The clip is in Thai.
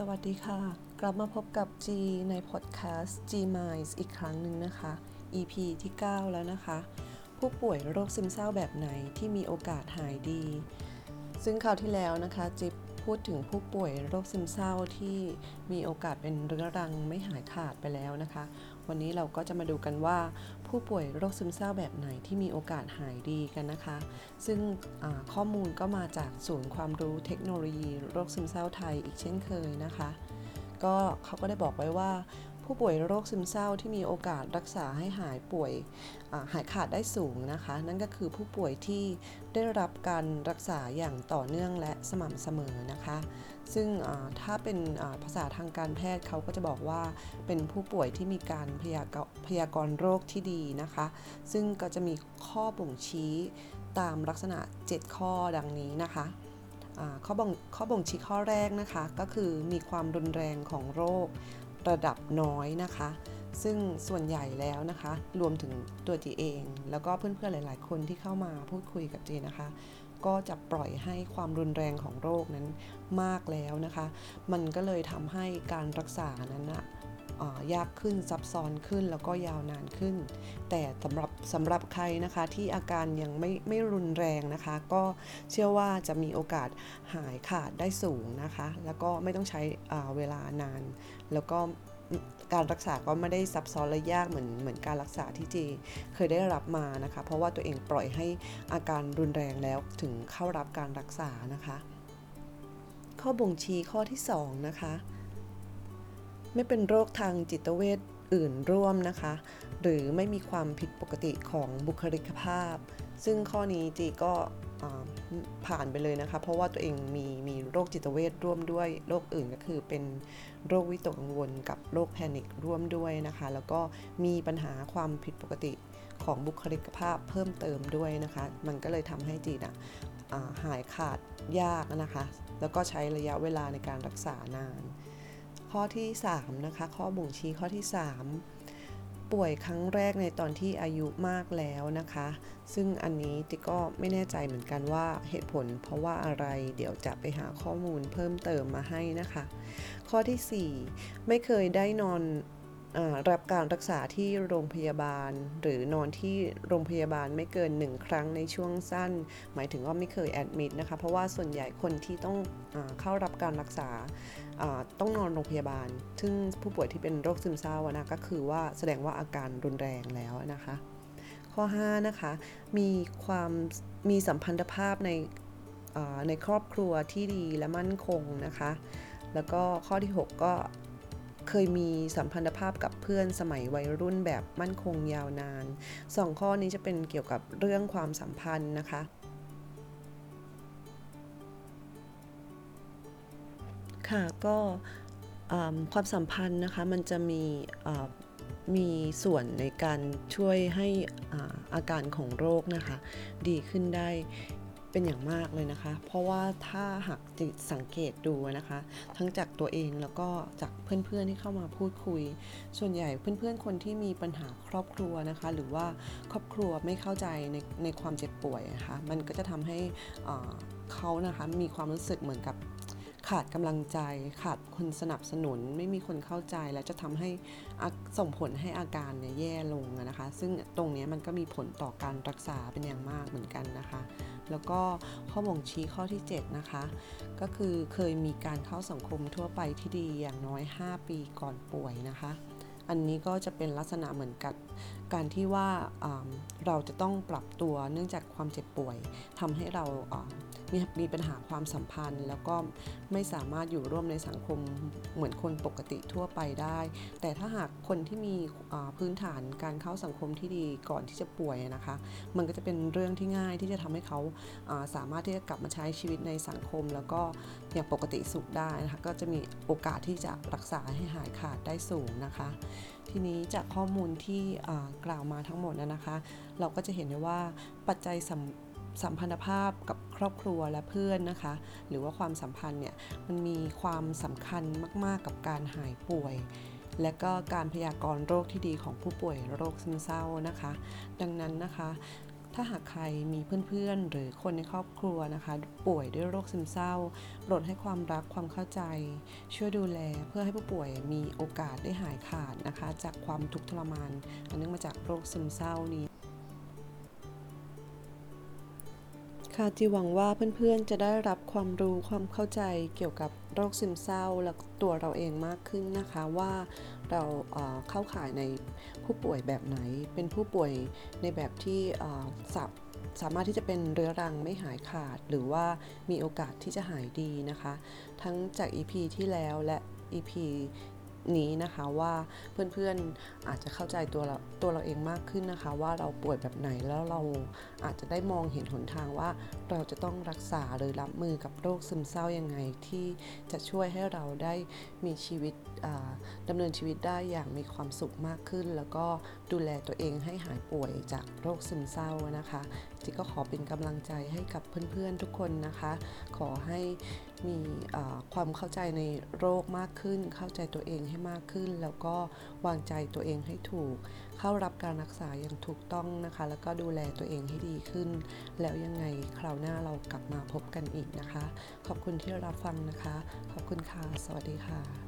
สวัสดีค่ะ กลับมาพบกับ G ในพอดแคสต์ G Minds อีกครั้งหนึ่งนะคะ EP ที่ 9 แล้วนะคะ ผู้ป่วยโรคซึมเศร้าแบบไหนที่มีโอกาสหายดี ซึ่งคราวที่แล้วนะคะ จิบ พูดถึงผู้ป่วยโรคซึมเศร้าที่มีโอกาสเป็นเรื้อรังไม่หายขาดไปแล้วนะคะ วันนี้เราก็จะมาดูกันว่าผู้ป่วยโรคซึมเศร้าแบบไหนที่มีโอกาสหายดีกันนะคะ ซึ่งข้อมูลก็มาจากศูนย์ความรู้เทคโนโลยี โรคซึมเศร้าไทยอีกเช่นเคยนะคะ ก็เขาก็ได้บอกไว้ว่า ผู้ป่วยโรคซึมเศร้าที่มีโอกาสรักษาให้หายป่วยหายขาดได้สูงนะคะ นั่นก็คือผู้ป่วยที่ได้รับการรักษาอย่างต่อเนื่องและสม่ำเสมอนะคะ ซึ่งถ้าเป็นภาษาทางการแพทย์เขาก็จะบอกว่าเป็นผู้ป่วยที่มีการพยากพยากรณ์โรคที่ดีนะคะ ซึ่งก็จะมีข้อบ่งชี้ตามลักษณะ 7 ข้อดังนี้นะคะข้อบ่งข้อบ่งชี้ข้อแรกนะคะ ก็คือมีความรุนแรงของโรค ระดับน้อยนะคะ ซึ่งส่วนใหญ่แล้วนะคะ รวมถึงตัวจีเอง แล้วก็เพื่อนๆหลาย ๆ คนที่เข้ามาพูดคุยกับจีนะคะ ก็จะปล่อยให้ความรุนแรงของโรคนั้นมากแล้วนะคะ มันก็เลยทำให้การรักษานั้นนะ ยากขึ้นซับซ้อนขึ้นแล้วก็ยาวนานขึ้น แต่สำหรับสำหรับใครนะคะที่อาการยังไม่ไม่รุนแรงนะคะ ก็เชื่อว่าจะมีโอกาสหายขาดได้สูงนะคะ แล้วก็ไม่ต้องใช้เวลานาน แล้วก็การรักษาก็ไม่ได้ซับซ้อนและยากเหมือนเหมือนการรักษาที่เจเคยได้รับมานะคะ เพราะว่าตัวเองปล่อยให้อาการรุนแรงแล้วถึงเข้ารับการรักษานะคะ ข้อบ่งชี้ข้อที่ 2 นะคะ ไม่เป็นโรคทางจิตเวชอื่นร่วมนะคะ หรือไม่มีความผิดปกติของบุคลิกภาพ ซึ่งข้อนี้จีก็ผ่านไปเลยนะคะ เพราะว่าตัวเองมีมีโรคจิตเวชร่วมด้วยโรคอื่นก็คือเป็นโรควิตกกังวลกับโรคแพนิคร่วมด้วยนะคะ แล้วก็มีปัญหาความผิดปกติของบุคลิกภาพเพิ่มเติมด้วยนะคะ มันก็เลยทำให้จีน่ะหายขาดยากนะคะ แล้วก็ใช้ระยะเวลาในการรักษานาน ข้อที่3นะคะข้อบ่งชี้ข้อที่ 3 ป่วยครั้งแรกในตอนที่อายุมากแล้วนะคะ ซึ่งอันนี้ติก็ไม่แน่ใจเหมือนกันว่าเหตุผลเพราะว่าอะไรเดี๋ยวจะไปหาข้อมูลเพิ่มเติมมาให้นะคะ ข้อที่ 4 ไม่เคยได้นอน รับการรักษาที่โรงพยาบาล หรือนอนที่โรงพยาบาลไม่เกิน 1 ครั้งในช่วงสั้น หมายถึงว่าไม่เคยแอดมิดนะคะ เพราะว่าส่วนใหญ่คนที่ต้องอเข้ารับการรักษาต้องนอนโรงพยาบาล ซึ่งผู้ป่วยที่เป็นโรคซึมเศร้านะก็คือว่าแสดงว่าอาการรุนแรงแล้วนะคะ ข้อ 5 นะคะ มีความมีสัมพันธภาพในในครอบครัวที่ดีและมั่นคงนะคะ แล้วก็ข้อที่ 6 ก็ เคยมีสัมพันธภาพกับเพื่อนสมัยวัยรุ่นแบบมั่นคงยาวนานสองข้อนี้จะเป็นเกี่ยวกับเรื่องความสัมพันธ์นะคะค่ะก็ความสัมพันธ์นะคะมันจะมีมีส่วนในการช่วยให้อาการของโรคนะคะ ดีขึ้นได้ เป็นอย่างมากเลยนะคะ เพราะว่าถ้าหากจิตสังเกตดูนะคะ ทั้งจากตัวเองแล้วก็จากเพื่อนๆที่เข้ามาพูดคุย ส่วนใหญ่เพื่อนๆคนที่มีปัญหาครอบครัวนะคะ หรือว่าครอบครัวไม่เข้าใจในในความเจ็บป่วยนะคะ มันก็จะทำให้เขานะคะมีความรู้สึกเหมือนกับ ขาดกำลังใจ ขาดคนสนับสนุน ไม่มีคนเข้าใจและจะทำให้ส่งผลให้อาการเนี่ยแย่ลงนะคะ ซึ่งตรงนี้มันก็มีผลต่อการรักษาเป็นอย่างมากเหมือนกันนะคะ แล้วก็ข้อบ่งชี้ข้อที่ 7 นะคะ ก็คือเคยมีการเข้าสังคมทั่วไปที่ดีอย่างน้อย 5 ปีก่อนป่วยนะคะ อันนี้ก็จะเป็นลักษณะเหมือนกับการที่ว่าเราจะต้องปรับตัวเนื่องจากความเจ็บป่วยทำให้เรามีมีปัญหาความสัมพันธ์ แล้วก็ไม่สามารถอยู่ร่วมในสังคมเหมือนคนปกติทั่วไปได้ แต่ถ้าหากคนที่มีพื้นฐานการเข้าสังคมที่ดีก่อนที่จะป่วยนะคะ มันก็จะเป็นเรื่องที่ง่ายที่จะทำให้เขาสามารถที่จะกลับมาใช้ชีวิตในสังคม แล้วก็อย่างปกติสุขได้นะคะก็จะมีโอกาสที่จะรักษาให้หายขาดได้สูงนะคะทีนี้จากข้อมูลที่กล่าวมาทั้งหมดนะคะ เราก็จะเห็นได้ว่าปัจจัยสัมพันธภาพกับครอบครัวและเพื่อนนะคะ หรือว่าความสัมพันธ์เนี่ยมันมีความสำคัญมาก ๆ กับการหายป่วย และก็การพยากรณ์โรคที่ดีของผู้ป่วยโรคซึมเศร้านะคะ ดังนั้นนะคะ ถ้าหากใครมีเพื่อนๆ หรือคนในครอบครัวนะคะ ป่วยด้วยโรคซึมเศร้าโปรดให้ความรักความเข้าใจ ช่วยดูแลเพื่อให้ผู้ป่วยมีโอกาสได้หายขาดนะคะ จากความทุกข์ทรมานอันเนื่องมาจากโรคซึมเศร้านี้ค่ะจีหวังว่าเพื่อนๆจะได้รับความรู้ความเข้าใจเกี่ยวกับโรคซึมเศร้าและตัวเราเองมากขึ้นนะคะว่า เราเข้าข่ายในผู้ป่วยแบบไหน เป็นผู้ป่วยในแบบที่สับสามารถที่จะเป็นเรื้อรังไม่หายขาด หรือว่ามีโอกาสที่จะหายดีนะคะ ทั้งจาก EP ที่แล้วและ EP นี้นะคะว่าเพื่อนๆอาจจะเข้าใจตัวเราตัวเราเองมากขึ้นนะคะ ว่าเราป่วยแบบไหนแล้วเราอาจจะได้มองเห็นหนทางว่าเราจะต้องรักษาหรือรับมือกับโรคซึมเศร้ายังไงที่จะช่วยให้เราได้มีชีวิตอ่าดำเนินชีวิตได้อย่างมีความสุขมากขึ้น แล้วก็ดูแลตัวเองให้หายป่วยจากโรคซึมเศร้านะคะจิก็ขอเป็นกำลังใจให้กับเพื่อนๆทุกคนนะคะ ขอให้ มีความเข้าใจในโรคมากขึ้น เข้าใจตัวเองให้มากขึ้น แล้วก็วางใจตัวเองให้ถูก เข้ารับการรักษาอย่างถูกต้องนะคะ แล้วก็ดูแลตัวเองให้ดีขึ้น แล้วยังไงคราวหน้าเรากลับมาพบกันอีกนะคะ ขอบคุณที่รับฟังนะคะ ขอบคุณค่ะ สวัสดีค่ะ